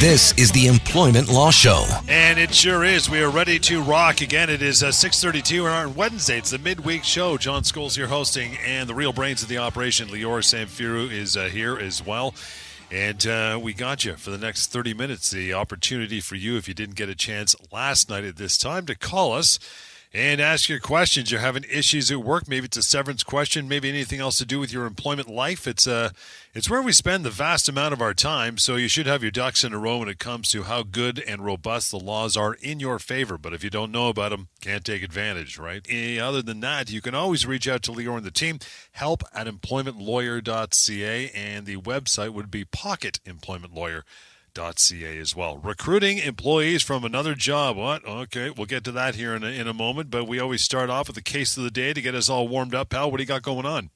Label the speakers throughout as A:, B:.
A: This is the Employment Law Show.
B: And it sure is. We are ready to rock. Again, it is uh, 632 on Wednesday. It's the midweek show. John Scholes here hosting, and the real brains of the operation, Lior Samfiru, is uh, here as well. And uh, we got you for the next 30 minutes. The opportunity for you, if you didn't get a chance last night at this time, to call us and ask your questions. You're having issues at work. Maybe it's a severance question. Maybe anything else to do with your employment life. It's uh, it's where we spend the vast amount of our time. So you should have your ducks in a row when it comes to how good and robust the laws are in your favor. But if you don't know about them, can't take advantage, right? Other than that, you can always reach out to Lior and the team. Help at employmentlawyer.ca, and the website would be Pocket Employment Lawyer ca as well. Recruiting employees from another job. What? Okay, we'll get to that here in a, in a moment, but we always start off with the case of the day to get us all warmed up. Pal, what do you got going on?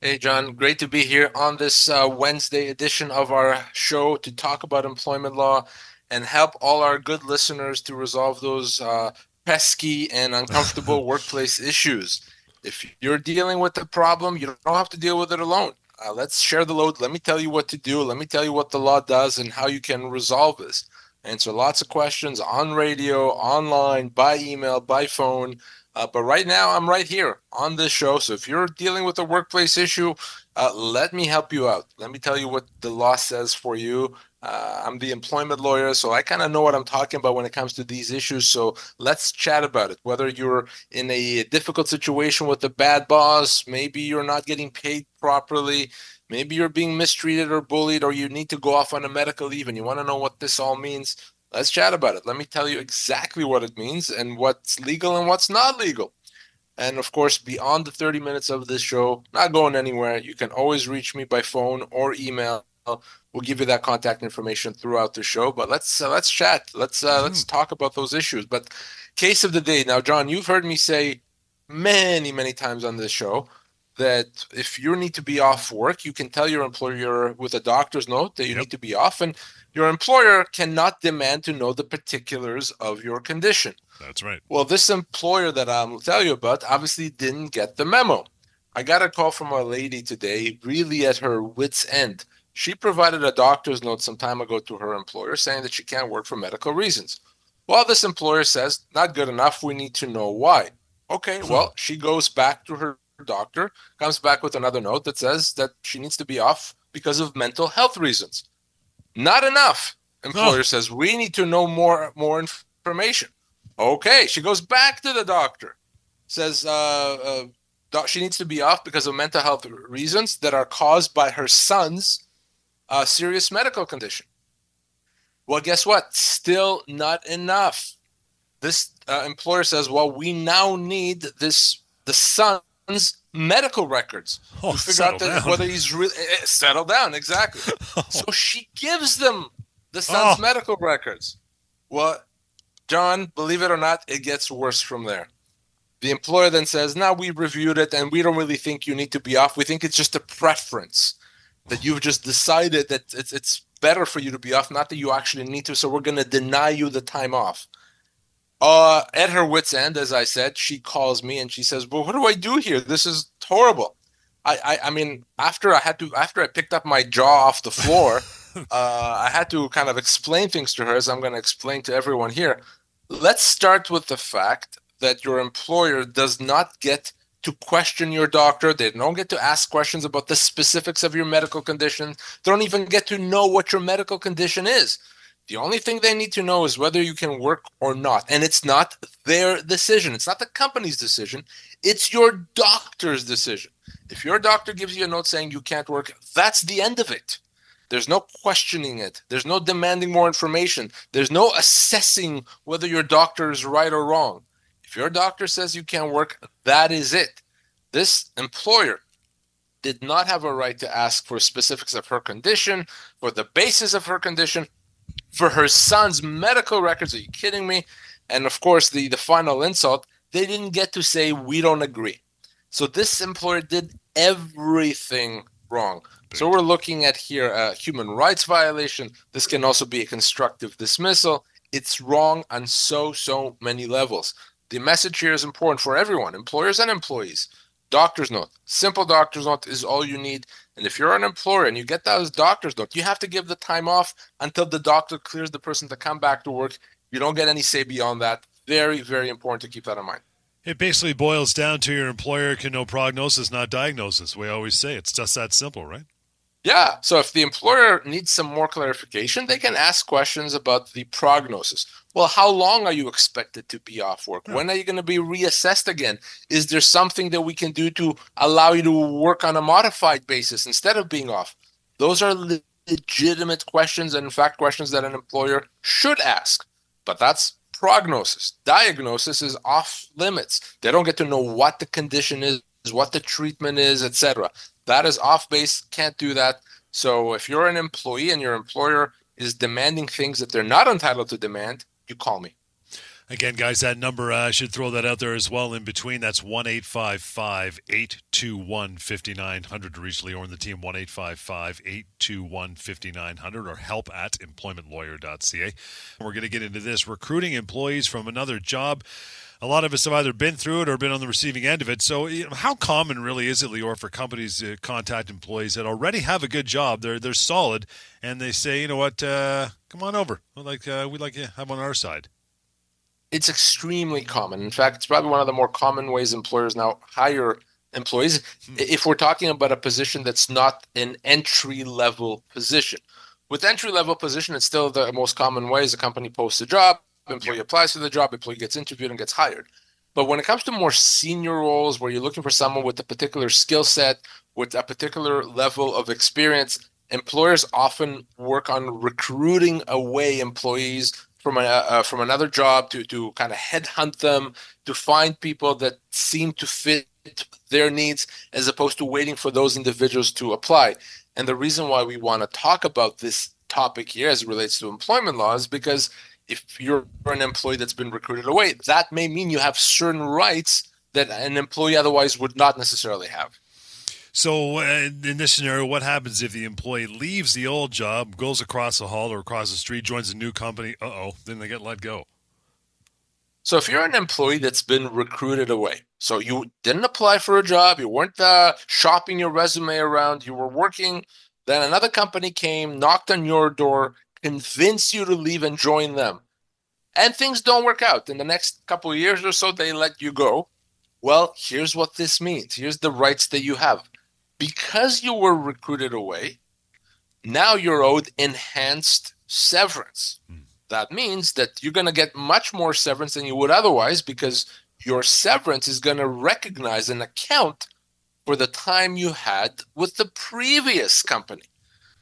C: Hey, John, great to be here on this uh, Wednesday edition of our show to talk about employment law and help all our good listeners to resolve those uh, pesky and uncomfortable workplace issues. If you're dealing with a problem, you don't have to deal with it alone. Uh, let's share the load. Let me tell you what to do. Let me tell you what the law does and how you can resolve this. Answer lots of questions on radio, online, by email, by phone. Uh, but right now, I'm right here on this show. So if you're dealing with a workplace issue, uh, let me help you out. Let me tell you what the law says for you. Uh, I'm the employment lawyer, so I kind of know what I'm talking about when it comes to these issues. So let's chat about it. Whether you're in a difficult situation with a bad boss, maybe you're not getting paid properly, maybe you're being mistreated or bullied, or you need to go off on a medical leave and you want to know what this all means. Let's chat about it. Let me tell you exactly what it means and what's legal and what's not legal. And of course, beyond the 30 minutes of this show, not going anywhere, you can always reach me by phone or email We'll give you that contact information throughout the show. But let's uh, let's chat. Let's uh, mm. let's talk about those issues. But case of the day now, John. You've heard me say many many times on this show that if you need to be off work, you can tell your employer with a doctor's note that you yep. need to be off, and your employer cannot demand to know the particulars of your condition.
B: That's right.
C: Well, this employer that I'm tell you about obviously didn't get the memo. I got a call from a lady today, really at her wits' end. She provided a doctor's note some time ago to her employer saying that she can't work for medical reasons. Well, this employer says, not good enough. We need to know why. Okay, hmm. well, she goes back to her doctor, comes back with another note that says that she needs to be off because of mental health reasons. Not enough. Employer oh. says, we need to know more more information. Okay, she goes back to the doctor, says uh, uh, she needs to be off because of mental health reasons that are caused by her son's a serious medical condition. Well, guess what? Still not enough. This uh, employer says, "Well, we now need this the son's medical records
B: oh, to figure out
C: the, whether he's really uh, settle down." Exactly. oh. So she gives them the son's oh. medical records. Well, John, believe it or not, it gets worse from there. The employer then says, "Now we reviewed it, and we don't really think you need to be off. We think it's just a preference." that you've just decided that it's it's better for you to be off, not that you actually need to. So we're going to deny you the time off. Uh, at her wits' end, as I said, she calls me and she says, "Well, what do I do here? This is horrible." I, I, I mean, after I had to, after I picked up my jaw off the floor, uh, I had to kind of explain things to her, as I'm going to explain to everyone here. Let's start with the fact that your employer does not get to question your doctor. They don't get to ask questions about the specifics of your medical condition. They don't even get to know what your medical condition is. The only thing they need to know is whether you can work or not. And it's not their decision. It's not the company's decision. It's your doctor's decision. If your doctor gives you a note saying you can't work, that's the end of it. There's no questioning it. There's no demanding more information. There's no assessing whether your doctor is right or wrong. If your doctor says you can't work, that is it. This employer did not have a right to ask for specifics of her condition, for the basis of her condition, for her son's medical records. Are you kidding me? And of course, the, the final insult, they didn't get to say, we don't agree. So this employer did everything wrong. So we're looking at here a human rights violation. This can also be a constructive dismissal. It's wrong on so, so many levels. The message here is important for everyone, employers and employees. Doctor's note. Simple doctor's note is all you need. And if you're an employer and you get those doctor's note, you have to give the time off until the doctor clears the person to come back to work. You don't get any say beyond that. Very, very important to keep that in mind.
B: It basically boils down to your employer can know prognosis, not diagnosis. We always say it's just that simple, right?
C: Yeah. So if the employer needs some more clarification, they can ask questions about the prognosis. Well, how long are you expected to be off work? Hmm. When are you going to be reassessed again? Is there something that we can do to allow you to work on a modified basis instead of being off? Those are legitimate questions, and in fact, questions that an employer should ask. But that's prognosis. Diagnosis is off limits. They don't get to know what the condition is, what the treatment is, etc. That is off base, can't do that. So if you're an employee and your employer is demanding things that they're not entitled to demand, you call me.
B: Again, guys, that number, uh, I should throw that out there as well in between. That's 1 821 5900 to reach Lior and the team. 1 821 5900 or help at employmentlawyer.ca. We're going to get into this recruiting employees from another job a lot of us have either been through it or been on the receiving end of it. So, you know, how common really is it, Lior, for companies to contact employees that already have a good job, they're they're solid, and they say, you know what, uh, come on over, we'd like uh, we'd like to have on our side.
C: It's extremely common. In fact, it's probably one of the more common ways employers now hire employees. Hmm. If we're talking about a position that's not an entry level position, with entry level position, it's still the most common way is a company posts a job employee applies for the job, employee gets interviewed and gets hired. But when it comes to more senior roles where you're looking for someone with a particular skill set, with a particular level of experience, employers often work on recruiting away employees from a, uh, from another job to to kind of headhunt them to find people that seem to fit their needs as opposed to waiting for those individuals to apply. And the reason why we want to talk about this topic here as it relates to employment law is because if you're an employee that's been recruited away, that may mean you have certain rights that an employee otherwise would not necessarily have.
B: So, uh, in this scenario, what happens if the employee leaves the old job, goes across the hall or across the street, joins a new company? Uh oh, then they get let go.
C: So, if you're an employee that's been recruited away, so you didn't apply for a job, you weren't uh, shopping your resume around, you were working, then another company came, knocked on your door, convince you to leave and join them, and things don't work out in the next couple of years or so, they let you go. Well, here's what this means. Here's the rights that you have. Because you were recruited away, now you're owed enhanced severance. Hmm. That means that you're going to get much more severance than you would otherwise because your severance is going to recognize and account for the time you had with the previous company.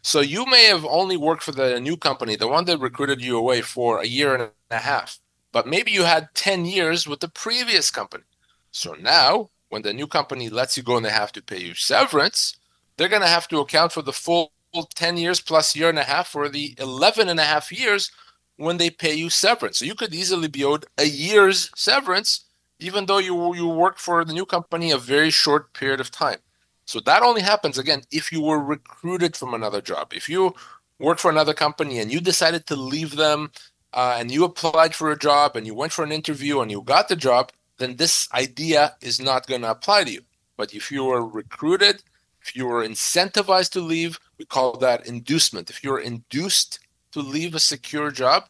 C: So you may have only worked for the new company, the one that recruited you away for a year and a half, but maybe you had 10 years with the previous company. So now, when the new company lets you go and they have to pay you severance, they're going to have to account for the full 10 years plus year and a half for the 11 and a half years when they pay you severance. So you could easily be owed a year's severance, even though you, you work for the new company a very short period of time. So that only happens again if you were recruited from another job. If you work for another company and you decided to leave them uh, and you applied for a job and you went for an interview and you got the job, then this idea is not going to apply to you. But if you were recruited, if you were incentivized to leave, we call that inducement. If you're induced to leave a secure job,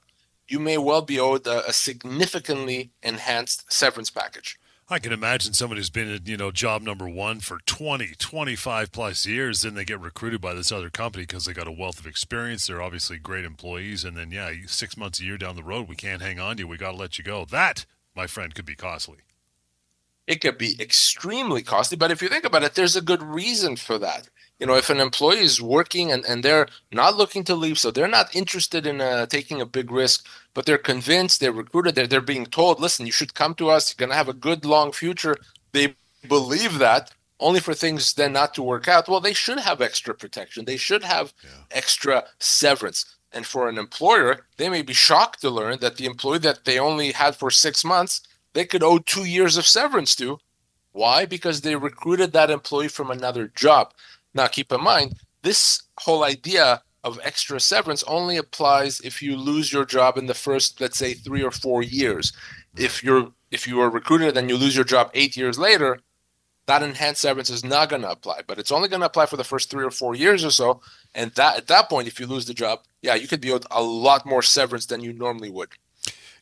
C: you may well be owed a, a significantly enhanced severance package.
B: I can imagine somebody who's been at, you know, job number one for 20, 25 plus years, then they get recruited by this other company because they got a wealth of experience. They're obviously great employees. And then, yeah, six months, a year down the road, we can't hang on to you. We got to let you go. That, my friend, could be costly.
C: It could be extremely costly. But if you think about it, there's a good reason for that you know, if an employee is working and, and they're not looking to leave, so they're not interested in uh, taking a big risk, but they're convinced, they're recruited, they're, they're being told, listen, you should come to us, you're going to have a good long future. They believe that only for things then not to work out. Well, they should have extra protection, they should have yeah. extra severance. And for an employer, they may be shocked to learn that the employee that they only had for six months, they could owe two years of severance to. Why? Because they recruited that employee from another job. Now, keep in mind, this whole idea of extra severance only applies if you lose your job in the first, let's say, three or four years. If you're if you are recruited and you lose your job eight years later, that enhanced severance is not going to apply. But it's only going to apply for the first three or four years or so. And that at that point, if you lose the job, yeah, you could be owed a lot more severance than you normally would.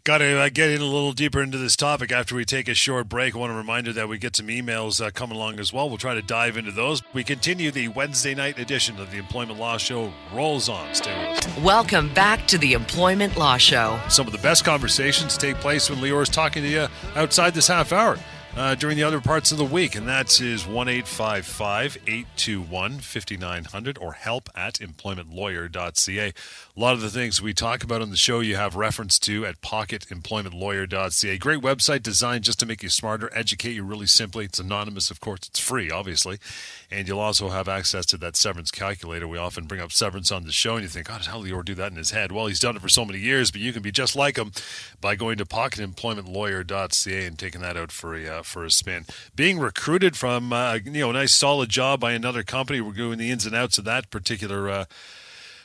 B: Got to uh, get in a little deeper into this topic after we take a short break. I want to remind you that we get some emails uh, coming along as well. We'll try to dive into those. We continue the Wednesday night edition of the Employment Law Show. Rolls on. Stay with us.
D: Welcome back to the Employment Law Show.
B: Some of the best conversations take place when Lior is talking to you outside this half hour uh, during the other parts of the week, and that's is 1 821 5900 or help at employmentlawyer.ca. A lot of the things we talk about on the show you have reference to at pocketemploymentlawyer.ca. Great website designed just to make you smarter, educate you really simply. It's anonymous, of course, it's free, obviously. And you'll also have access to that severance calculator. We often bring up severance on the show, and you think, God, how did Lior do that in his head? Well, he's done it for so many years, but you can be just like him by going to pocketemploymentlawyer.ca and taking that out for a, uh, for a spin. Being recruited from uh, you know a nice solid job by another company, we're doing the ins and outs of that particular. Uh,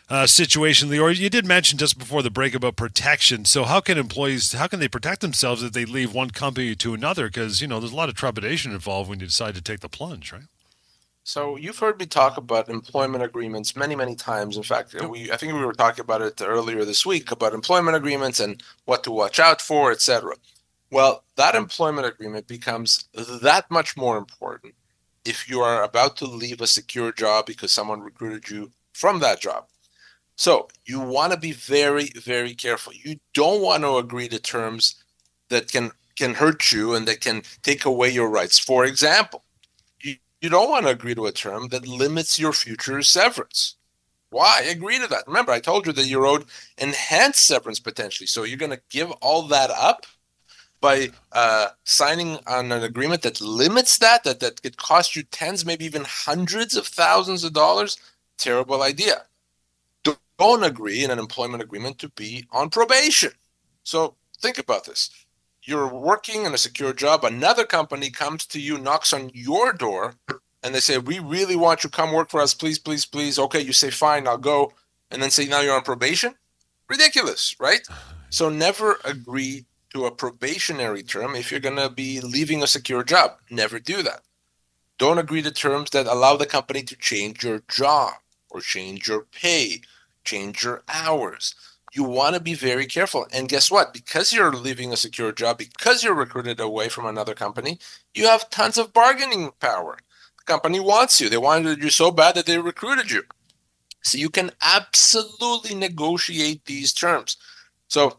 B: uh, situation, Lior. You did mention just before the break about protection. So, how can employees, how can they protect themselves if they leave one company to another? Because you know, there's a lot of trepidation involved when you decide to take the plunge, right?
C: So you've heard me talk about employment agreements many, many times. In fact, we I think we were talking about it earlier this week about employment agreements and what to watch out for, etc. Well, that employment agreement becomes that much more important if you are about to leave a secure job because someone recruited you from that job. So you want to be very, very careful. You don't want to agree to terms that can can hurt you and that can take away your rights. For example, you don't want to agree to a term that limits your future severance. Why agree to that? Remember, I told you that you're owed enhanced severance potentially. So you're going to give all that up by uh, signing on an agreement that limits that, that, that could cost you tens, maybe even hundreds of thousands of dollars. Terrible idea. Don't agree in an employment agreement to be on probation. So think about this you're working in a secure job, another company comes to you, knocks on your door, and they say, We really want you to come work for us, please, please, please. Okay, you say, Fine, I'll go. And then say, Now you're on probation? Ridiculous, right? So never agree to a probationary term if you're going to be leaving a secure job. Never do that. Don't agree to terms that allow the company to change your job or change your pay, change your hours you want to be very careful. And guess what? Because you're leaving a secure job, because you're recruited away from another company, you have tons of bargaining power. The company wants you. They wanted you so bad that they recruited you. So you can absolutely negotiate these terms. So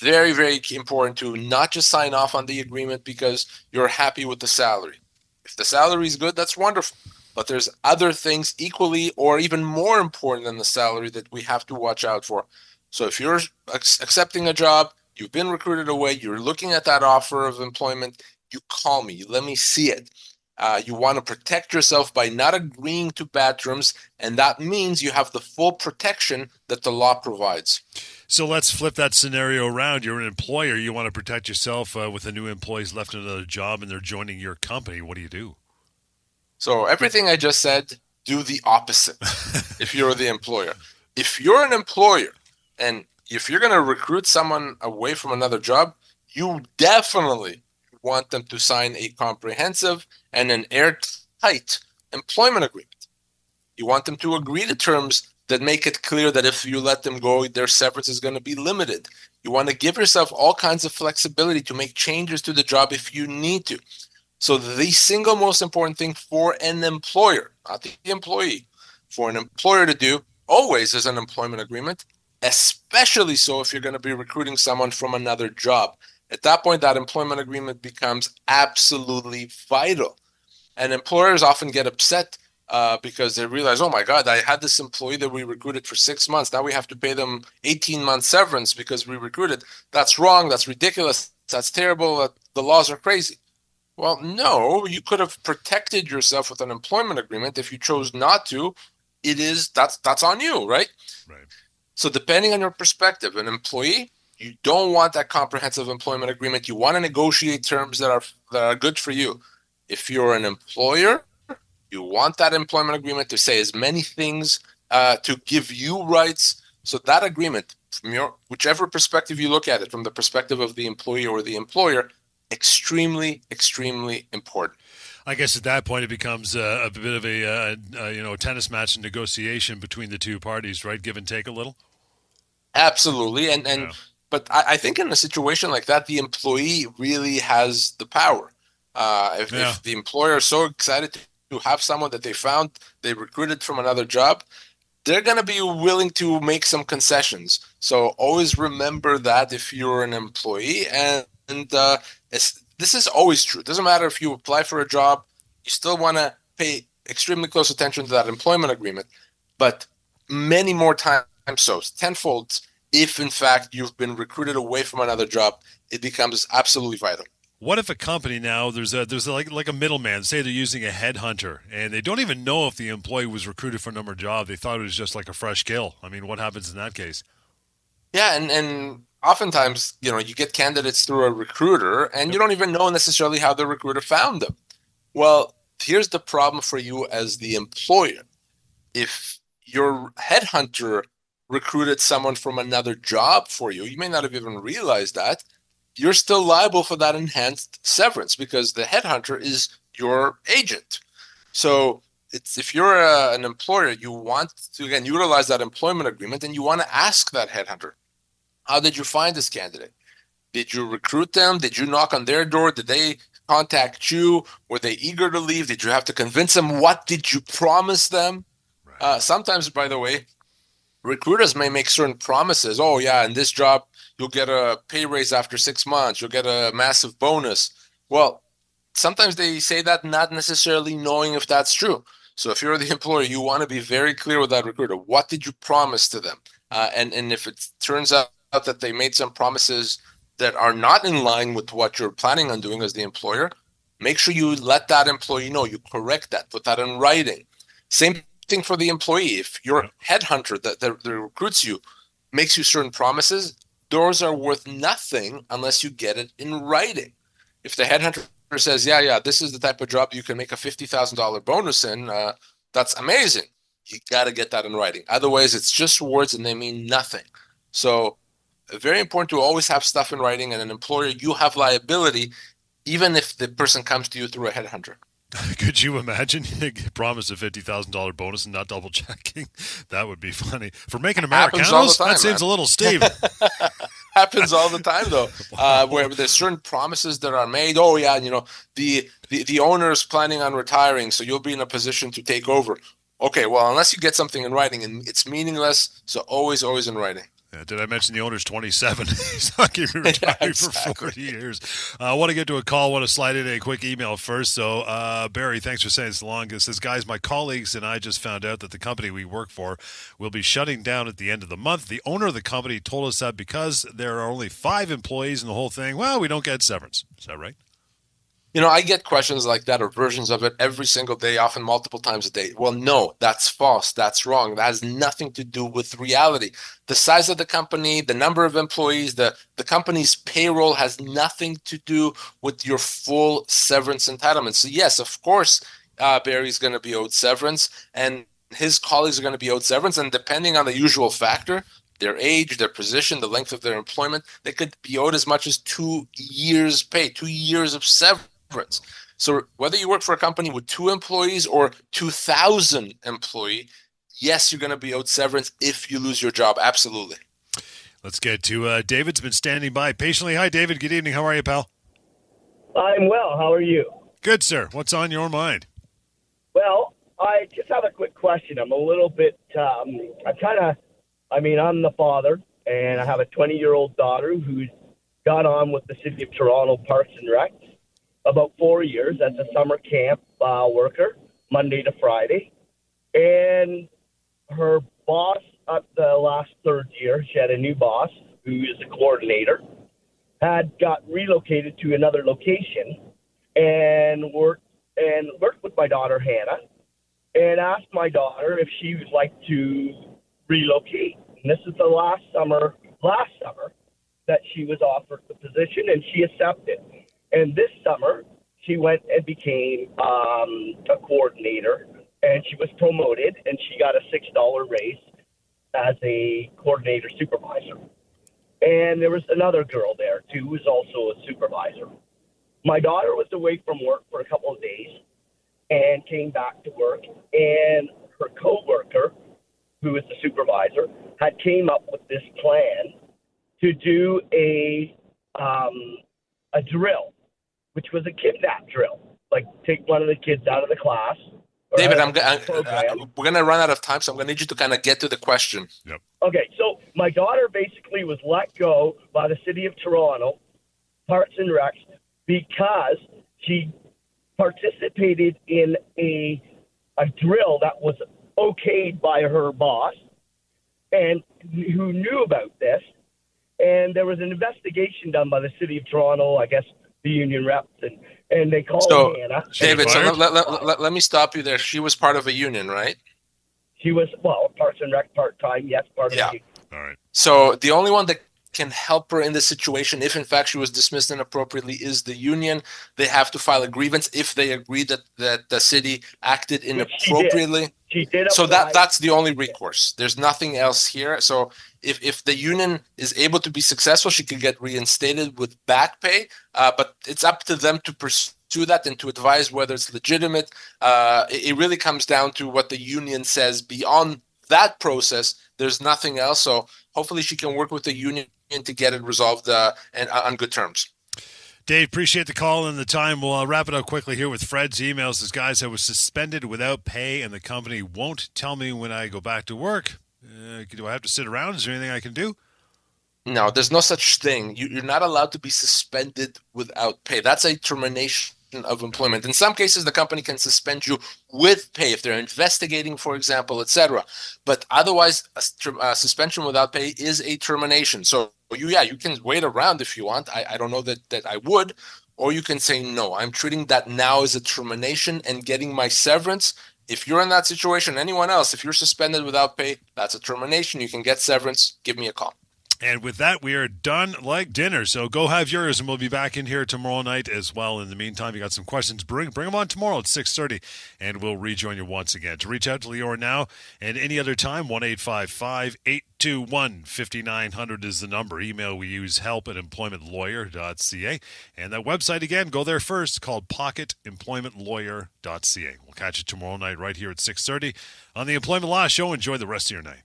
C: very, very important to not just sign off on the agreement because you're happy with the salary. If the salary is good, that's wonderful. But there's other things equally or even more important than the salary that we have to watch out for. So if you're accepting a job, you've been recruited away, you're looking at that offer of employment, you call me, you let me see it. Uh, you want to protect yourself by not agreeing to bad terms, and that means you have the full protection that the law provides.
B: So let's flip that scenario around. You're an employer. You want to protect yourself uh, with a new employee's left another job and they're joining your company. What do you do?
C: So everything I just said, do the opposite. if you're the employer, if you're an employer and if you're going to recruit someone away from another job, you definitely want them to sign a comprehensive and an airtight employment agreement. You want them to agree to terms that make it clear that if you let them go, their severance is going to be limited. You want to give yourself all kinds of flexibility to make changes to the job if you need to. So, the single most important thing for an employer, not the employee, for an employer to do always is an employment agreement especially so if you're going to be recruiting someone from another job. At that point, that employment agreement becomes absolutely vital. And employers often get upset uh, because they realize, oh my God, I had this employee that we recruited for six months. Now we have to pay them 18 months severance because we recruited. That's wrong. That's ridiculous. That's terrible. The laws are crazy. Well, no, you could have protected yourself with an employment agreement. If you chose not to, it is that's that's on you, right?
B: Right.
C: So, depending on your perspective, an employee, you don't want that comprehensive employment agreement. You want to negotiate terms that are that are good for you. If you're an employer, you want that employment agreement to say as many things uh, to give you rights. So that agreement, from your whichever perspective you look at it, from the perspective of the employee or the employer, extremely, extremely important.
B: I guess at that point it becomes a, a bit of a, a, you know tennis match and negotiation between the two parties, right? Give and take a little.
C: Absolutely, and and yeah. but I, I, think in a situation like that, the employee really has the power. Uh, if, yeah. if the employer is so excited to have someone that they found, they recruited from another job, they're going to be willing to make some concessions. So always remember that if you're an employee, and, and uh, this is always true. It doesn't matter if you apply for a job, you still want to pay extremely close attention to that employment agreement, but many more times so, tenfold, if in fact you've been recruited away from another job, it becomes absolutely vital.
B: What if a company now there's a there's a, like like a middleman? Say they're using a headhunter, and they don't even know if the employee was recruited for another job. They thought it was just like a fresh kill. I mean, what happens in that case?
C: Yeah, and and oftentimes you know you get candidates through a recruiter, and you don't even know necessarily how the recruiter found them. Well, here's the problem for you as the employer: if your headhunter recruited someone from another job for you, you may not have even realized that you're still liable for that enhanced severance because the headhunter is your agent. So it's if you're a, an employer, you want to again utilize that employment agreement, and you want to ask that headhunter, "How did you find this candidate? Did you recruit them? Did you knock on their door? Did they contact you? Were they eager to leave? Did you have to convince them? What did you promise them?" Right. Uh, sometimes, by the way, recruiters may make certain promises. Oh yeah, in this job you'll get a pay raise after six months. You'll get a massive bonus. Well, sometimes they say that not necessarily knowing if that's true. So if you're the employer, you want to be very clear with that recruiter. What did you promise to them? Uh, and and if it turns out that they made some promises that are not in line with what you're planning on doing as the employer, make sure you let that employee know. You correct that. Put that in writing. Same thing for the employee. If your headhunter that, that, that recruits you makes you certain promises, those are worth nothing unless you get it in writing. If the headhunter says, "Yeah, yeah, this is the type of job you can make a fifty thousand dollar bonus in," uh, that's amazing. You got to get that in writing. Otherwise, it's just words and they mean nothing. So, very important to always have stuff in writing. And an employer, you have liability, even if the person comes to you through a headhunter.
B: Could you imagine promise a fifty thousand dollar bonus and not double checking? That would be funny for making Americanos. Time, that seems man. a little steep.
C: Happens all the time though, uh, where there's certain promises that are made. Oh yeah, you know the, the the owner is planning on retiring, so you'll be in a position to take over. Okay, well unless you get something in writing, and it's meaningless. So always, always in writing.
B: Yeah, did I mention the owner's 27? He's not going to retire yeah, exactly. for 40 years. Uh, I want to get to a call. Want to slide in a quick email first. So, uh, Barry, thanks for saying so long. It says, guys, my colleagues and I just found out that the company we work for will be shutting down at the end of the month. The owner of the company told us that because there are only five employees in the whole thing, well, we don't get severance. Is that right?
C: You know, I get questions like that or versions of it every single day, often multiple times a day. Well, no, that's false. That's wrong. That has nothing to do with reality. The size of the company, the number of employees, the, the company's payroll has nothing to do with your full severance entitlement. So, yes, of course, uh, Barry's going to be owed severance and his colleagues are going to be owed severance. And depending on the usual factor, their age, their position, the length of their employment, they could be owed as much as two years' pay, two years of severance difference. So whether you work for a company with two employees or 2,000 employee, yes, you're going to be owed severance if you lose your job. Absolutely.
B: Let's get to uh, David's been standing by patiently. Hi, David. Good evening. How are you, pal?
E: I'm well. How are you?
B: Good, sir. What's on your mind?
E: Well, I just have a quick question. I'm a little bit, um, I'm kind of, I mean, I'm the father, and I have a 20 year old daughter who's got on with the City of Toronto Parks and Rec about four years as a summer camp uh, worker, Monday to Friday. And her boss at the last third year, she had a new boss who is a coordinator, had got relocated to another location and worked and worked with my daughter Hannah and asked my daughter if she would like to relocate. And this is the last summer last summer that she was offered the position and she accepted. And this summer, she went and became um, a coordinator, and she was promoted, and she got a six dollar raise as a coordinator supervisor. And there was another girl there too, who was also a supervisor. my daughter was away from work for a couple of days and came back to work, and her coworker, who was the supervisor, had came up with this plan to do a um, a drill, which was a kidnap drill, like take one of the kids out of the class.
C: David, I'm,
E: of
C: go-
E: the
C: I,
E: program.
C: I, we're gonna run out of time, so I'm gonna need you to kind of get to the question. Yep.
E: Okay, so my daughter basically was let go by the city of Toronto, Parks and Recs, because she participated in a a drill that was okayed by her boss, and who knew about this. And there was an investigation done by the city of Toronto, I guess the union reps, and and they called
C: So-
E: Hannah.
B: She was
C: David, so
B: fired?
C: let, let, let, let, let me stop you there. She was part of a union, right?
E: She was well, Parks and Rec part time, yes, part
C: Yeah.
E: of the
B: All right.
C: So the only one that can help her in this situation, if in fact she was dismissed inappropriately, is the union. They have to file a grievance if they agree that, that the city acted
E: Which she did.
C: inappropriately.
E: She did.
C: So that that's the only recourse. There's nothing else here. So if if the union is able to be successful, she could get reinstated with back pay. Uh, but it's up to them to pursue that and to advise whether it's legitimate. Uh, it, it really comes down to what the union says. Beyond that process, there's nothing else. So hopefully, she can work with the union to get it resolved uh, and uh, on good terms.
B: Dave, appreciate the call and the time. We'll uh, wrap it up quickly here with Fred's emails. This guy said was suspended without pay, and the company won't tell me when I go back to work. Uh, do I have to sit around? Is there anything I can do?
C: No, there's no such thing. You, you're not allowed to be suspended without pay. That's a termination of employment. In some cases, the company can suspend you with pay if they're investigating, for example, etc. But otherwise, a, a suspension without pay is a termination. So you, yeah, you can wait around if you want. I, I don't know that that I would, or you can say no. I'm treating that now as a termination and getting my severance. If you're in that situation, anyone else, if you're suspended without pay, that's a termination. You can get severance. Give me a call.
B: And with that, we are done like dinner. So go have yours, and we'll be back in here tomorrow night as well. In the meantime, you got some questions? Bring bring them on tomorrow at six thirty, and we'll rejoin you once again. To reach out to Lior now and any other time, one eight five five eight two one fifty nine hundred is the number. Email we use help at employmentlawyer.ca, and that website again. Go there first, called pocketemploymentlawyer.ca. We'll catch you tomorrow night right here at six thirty on the Employment Law Show. Enjoy the rest of your night.